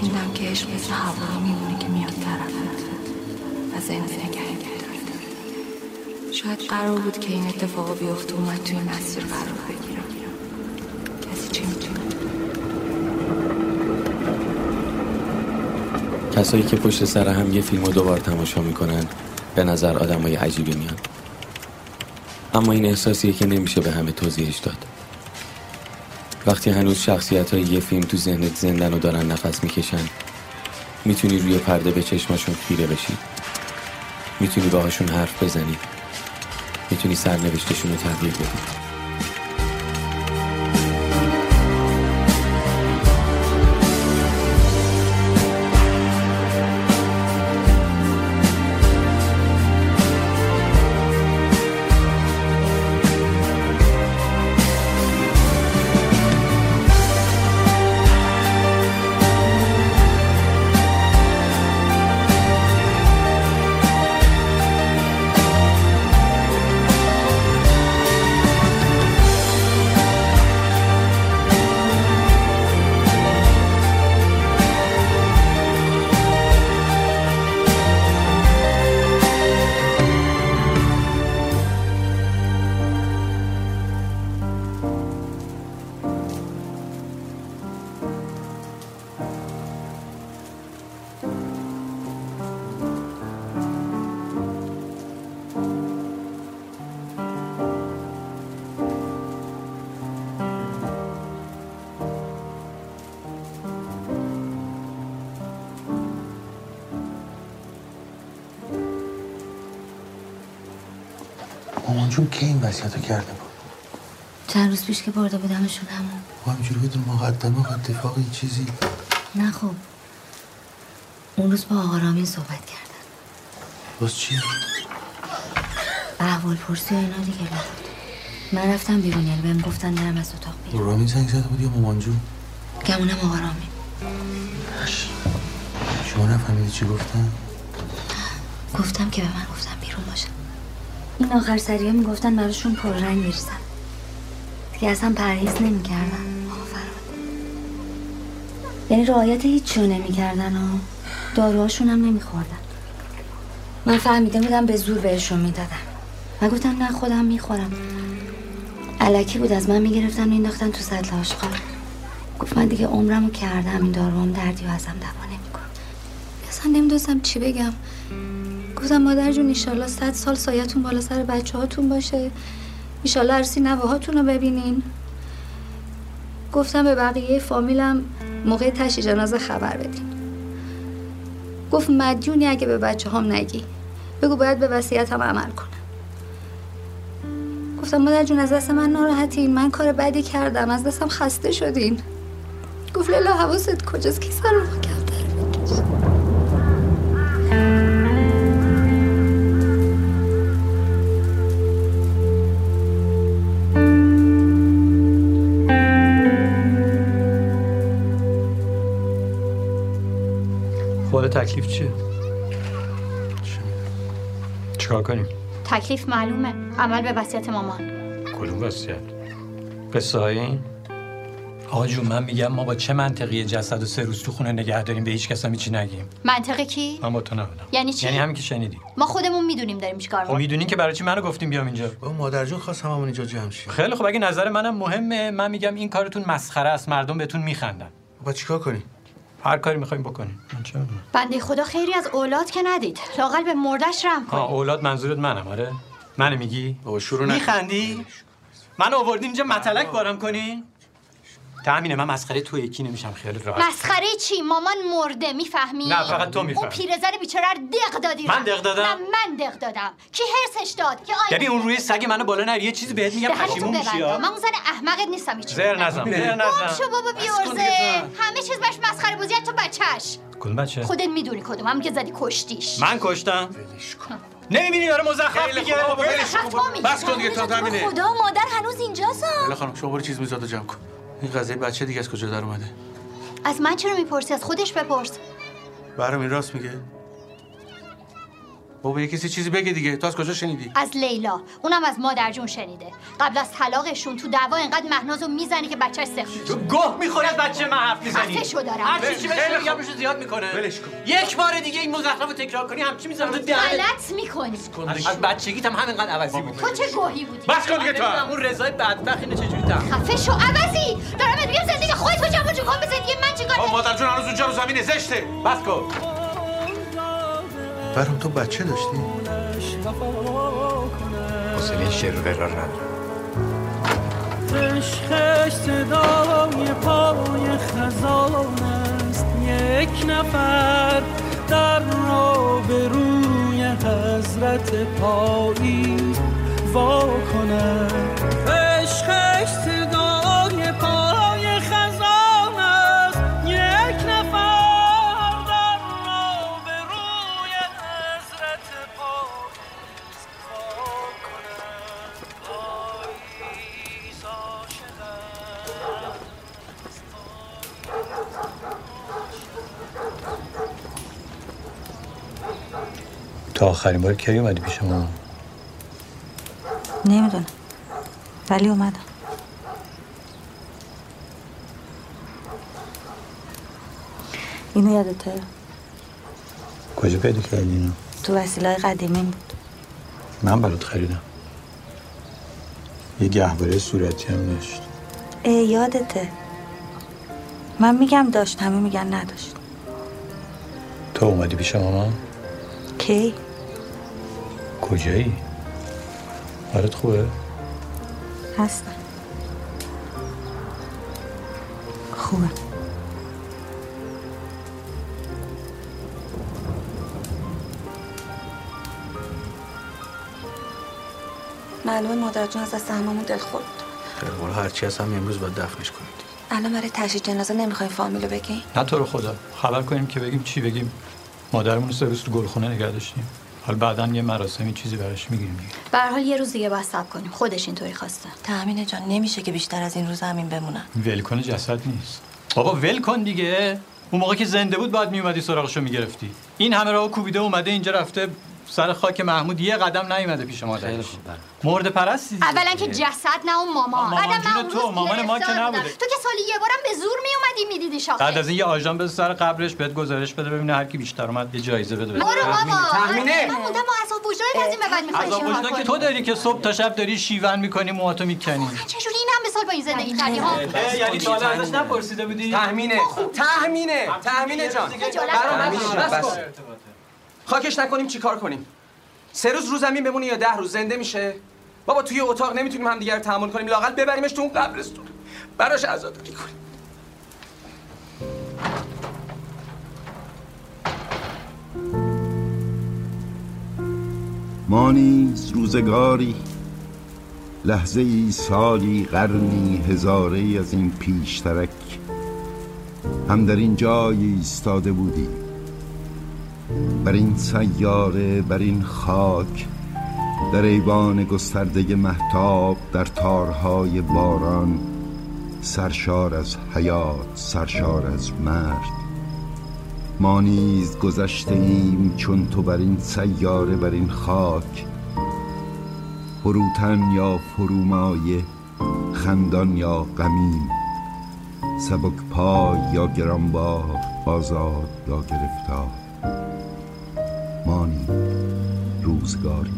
خوندم که عشق مثل هوا میمونه که میاد طرف. و زنده نگه شاید قرار بود که این اتفاق بیفته و من توی مسیر قرار بگیرم. کسی چه می‌تونه؟ کسایی که پشت سر هم یه فیلم رو دوبار تماشا می‌کنن به نظر آدم های عجیبی میان. اما این احساسیه که نمیشه به همه توضیحش داد. وقتی هنوز شخصیت های یه فیلم تو ذهنت زندن و دارن نفس می‌کشن می‌تونی روی پرده به چشماشون خیره بشی. می‌تونی باهاشون حرف بزنی. می‌تونی سرنوشتشون رو تغییر بدی. چون که این وصیت رو کرده بود؟ چند روز پیش که برده بودمشون همون با همجوری بدون مقدمه و اتفاقی چیزی نه خب. اون روز با آقا رامین صحبت کردن باز چی؟ احوال پرسی و اینا دیگه نبود من رفتم بیرون یعنی بهم گفتن نرم از اتاق بیرون. رامین زنگ زده بود یا مامان جون؟ گمونم آقا رامین. شما نفهمیدی چی گفتن؟ گفتم که به من گفتم بیرون باشم. این آخر سری می‌گفتن براشون پر رنگ بریزم دیگه اصلا پرهیز نمی‌کردن. یعنی رعایت هیچ نمی نمی‌کردن و داروهاشون هم نمیخوردن. من فهمیده بودم به زور بهشون می‌دادم و گفتم نه خودم می‌خورم. علکی بود از من می‌گرفتن و انداختن تو سطل آشغال. گفت من دیگه عمرمو کردم این داروام دردی و ازم دوا نمیکن اصلا نمی‌دونستم چی بگم. گفتم مادر جون ایشالله صد سال سایتون بالا سر بچه هاتون باشه. ایشالله عرسی نواهاتون رو ببینین. گفتم به بقیه فامیلم موقع تشی جنازه خبر بدین. گفت مدیونی اگه به بچه هم نگی. بگو باید به وسیعتم عمل کنم. گفتم مادر جون از دست من ناراحتین. من کار بدی کردم. از دستم خسته شدین. گفت لیلا حواست کجاست؟ کی سر تکلیف چیه؟ چیکار کنیم؟ تکلیف معلومه. عمل به وصیت مامان. کدوم وصیت؟ قصه های این؟ آقا جون من میگم ما با چه منطقی جسد و سه روز تو خونه نگه داریم؟ به هیچ کس هم چی نگیم. منطقه کی؟ من با تو نبودم. یعنی چی؟ یعنی همین که شنیدی ما خودمون می‌دونیم داریم چیکار خب می‌دونین که برای چی منو گفتیم بیام اینجا؟ با مادر جون خواست هممون اینجا جمع شیم. خیلی خب اگه نظر منم مهمه من میگم این کارتون مسخره است مردم بهتون میخندن. با چیکار کنیم؟ هر کاری می‌خوایم بکنیم. بنده خدا خیری از اولاد که ندید. لاقل به مردش رم کنید. اولاد منظورت منم آره. منو میگی؟ بابا شروع میخندی؟ من آوردین اینجا متلک بارم کنی؟ تامینه من مسخره تو یکی نمیشم خیلی راحت. مسخره چی؟ مامان مرده می‌فهمی؟ نه فقط تو می‌فهمی. اون پیرزن بیچاره دق دادی من دق دادم؟ نه من دق دادم. کی هرسش داد؟ که یعنی اون روی سگ منو بالا نری یه چیزی بهت میگم پشیمون میشی؟ من اون زن احمقت نیستم هیچ زر نزن زر نزن. شو بابا بیورزه. همه چیز باش مسخره بازی تو بچهش کدوم بچه؟ خودت می‌دونی کدوم. هم که زدی کشتیش. من کشتم. نمی‌بینی؟ داره مزخرف میگه. بس کن دیگه تا خدا مادر هنوز اینجاست؟ خانم شما برو چیز میزادو جمع کن. این قضیه بچه دیگه از کجا در اومده؟ از من چرا می‌پرسی؟ از خودش بپرس. برام این راست میگه؟ بابا یه کسی چیزی بگه دیگه. تو از کجا شنیدی؟ از لیلا. اونم از مادر جون شنیده. قبل از طلاقشون تو دعوا اینقدر مهنازو می‌زنه که بچهش سخت تو گه می‌خوری از بچه من حرف می‌زنی؟ خفه شو دارم. هر چی بهش میگم زیاد می‌کنه. ولش کن. یک بار دیگه این مزخرف رو تکرار کنی همچی می‌ذارم تو دهنت. غلط می‌کنی. از بچگیت هم همینقدر عوضی بود. تو چه گوهی بودی؟ بس کن دیگه تو اون رضای بدبخت اینو چجوری تحمل خفه شو عوضی! دارم میگم زندگی خودت جمع جو کن به زندگی من چیکار مادر جون هنوز اونجا رو زمینه زشته. بس کن. برام تو بچه داشتی؟ حوصله شعر و قرار ندارم. عشقش صدای پای خزان است. یک نفر در را به روی حضرت پایی وا تا آخرین بار کی اومدی پیش ما؟ نمی‌دونم. ولی اومدم. اینو یادته کجا پیدا کردی اینو؟ تو وسیله قدیمی بود. من برات خریدم. یه گهواره صورتی هم داشت. ای یادته. من میگم داشت همه میگن نداشت. تو اومدی پیش ماما کی؟ کجایی؟ حالت خوبه؟ هستم. خوبه. معلومه مادر جون از دست هممون دلخور بود خیلی قول هرچی هست هم امروز باید دفنش کنید. الان برای تشییع جنازه نمی‌خوایم فامیلو بگین؟ نه تو رو خدا. خبر کنیم که بگیم چی بگیم. مادرمون رو سه روز تو گلخونه نگه داشتیم. حالا بعدا یه مراسمی چیزی براش می‌گیریم دیگه به هر حال یه روز دیگه باید صبر کنیم. خودش اینطوری خواسته. تأمین جان نمیشه که بیشتر از این روز همین بمونن. ول کن جسد نیست. بابا ول کن دیگه. اون موقع که زنده بود باید میومدی سراغشو می‌گرفتی. این همه راه کوبیده اومده اینجا رفته سر خاک محمود یه قدم نیومده پیش مادرش. مرد پرستی. اولا که جسد نه اون ماما مامان جون من اون تو، مامان ما که. نبوده. تو که سالی یه بارم به زور میومدی می‌دیدی شاخه. بعد از این یه آژان بده سر قبرش بهت گزارش بده ببینه هر کی بیشتر اومد یه جایزه بده. برو بابا. تخمینه. من موندم و اصاب وجدان از این به بعد می‌خوای عذاب که؟ تو داری که صبح تا شب داری شیون می‌کنی موهاتو می‌کنی. چجوری این هم سال با این زندگی کردی؟ ها. یعنی تو ازش نپرسیده بودی؟ تهمینه تهمینه تهمینه جان. خجالت برام بس. خاکش نکنیم چیکار کنیم؟ سه روز رو زمین بمونه یا ده روز؟ زنده میشه؟ بابا توی اتاق نمی‌تونیم همدیگه رو تحمل کنیم لاقل ببریمش تو اون قبرستون. براش عزاداری کنیم. ما نیز روزگاری لحظه ای سالی قرنی هزاره از این پیشترک هم در این جای ایستاده بودیم. بر این سیاره بر این خاک در ایوان گسترده محتاب در تارهای باران سرشار از حیات سرشار از مرد ما نیز گذشته ایم چون تو بر این سیاره بر این خاک. فروتن یا فرومایه خندان یا غمیم. سبک پای یا گرانبار آزاد یا گرفتار. مانی روزگاری.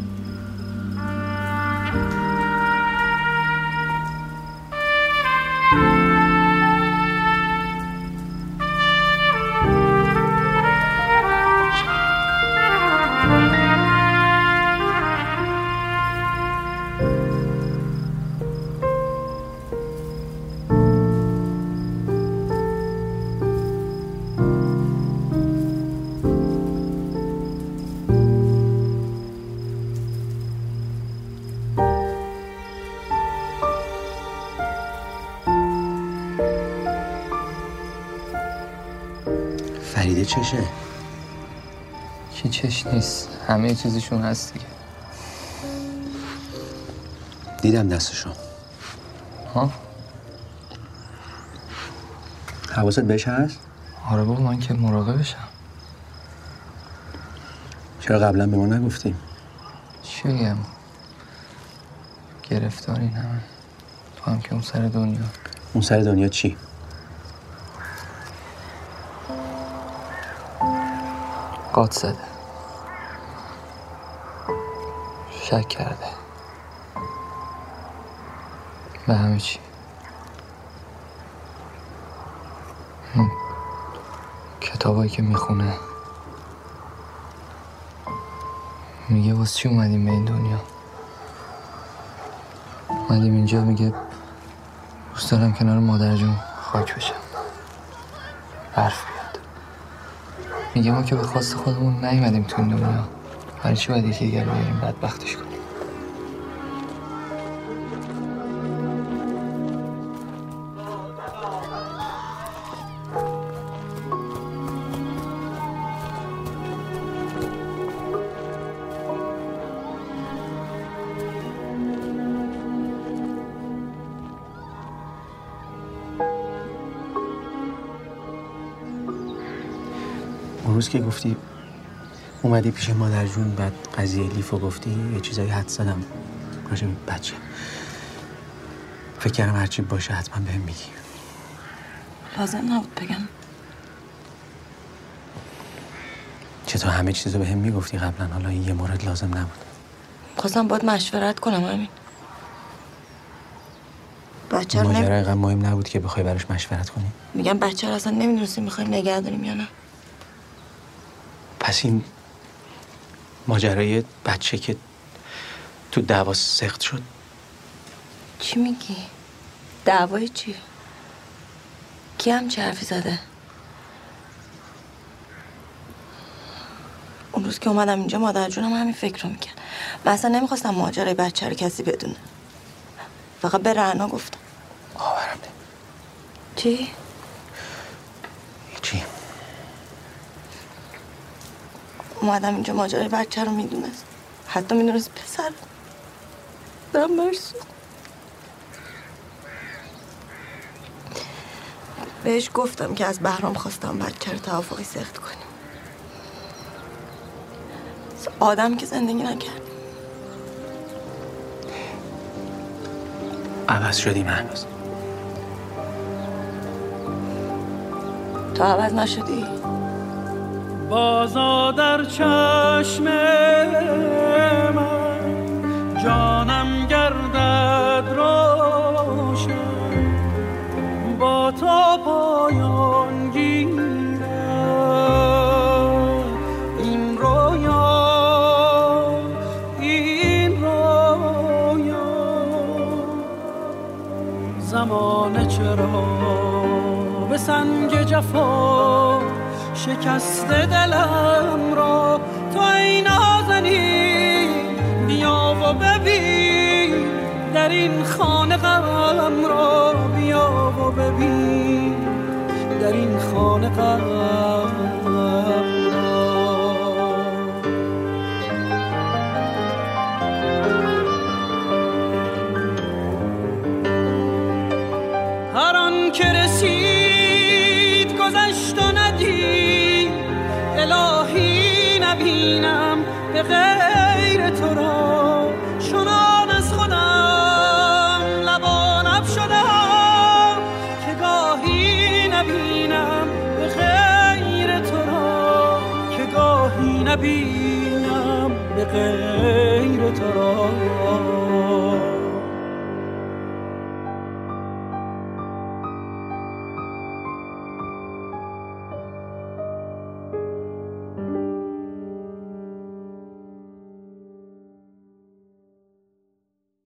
چشه؟ کی چش نیست. همه چیزشون هست دیگه. دیدم دستشو ها؟ حواست بهش هست؟ آره بابا من که مراقبشم. چرا قبلا به ما نگفتیم؟ چی بگم گرفتاری همه. تو هم که اون سر دنیا. اون سر دنیا چی؟ قاد زده. شک کرده. به همه چی. کتابایی که می‌خونه. میگه واسه چی اومدیم به این دنیا؟ اومدیم اینجا میگه دوست دارم کنار مادر جون خاک بشم. برف بیاد میگه ما که به خواست خودمون نیومدیم تو این دنیا. برای چی باید یکی دیگر رو بیاریم؟ بدبختش کنیم. اون روز که گفتی اومدی پیش مادر جون بعد قضیه لیفو گفتی یه چیزایی حد زدم. راجع به بچه. فکر کردم هرچی باشه حتما بهم میگی. لازم نبود بگم. چطور همه چیزو بهم می‌گفتی قبلا؟ حالا این یه مورد لازم نبود. خواستم باید مشورت کنم همین. بچه رو. اینقدر مهم نبود که بخوای براش مشورت کنی؟ میگم بچه رو اصلا نمی‌دونستیم می‌خوایم نگه داریم یا نه. پس این ماجرای بچه که تو دعوا سخت شد چی میگی؟ دعوای چی؟ کی هم چه حرفی زده؟ اون روز که اومدم اینجا مادر جونم همین فکر رو می‌کرد من اصلا نمی‌خواستم ماجرای بچه رو کسی بدونه فقط به رعنا گفتم چی؟ چی؟ اومدم اینجا ماجرای بچه رو می‌دونست. حتی می‌دونست پسر. دارم مرسو بهش گفتم که از بهرام خواستم بچه رو توافقی سخت کنیم. آدم که زندگی نکرد. عوض شدیم هنوز. تو عوض نشدی؟ بازا در چشم من. جانم گردد روشن. با تو پایان زمان چرا به سنگ جفا شکسته این خانه غم را بیا و ببین. در این خانه ببینم به غیر تو را.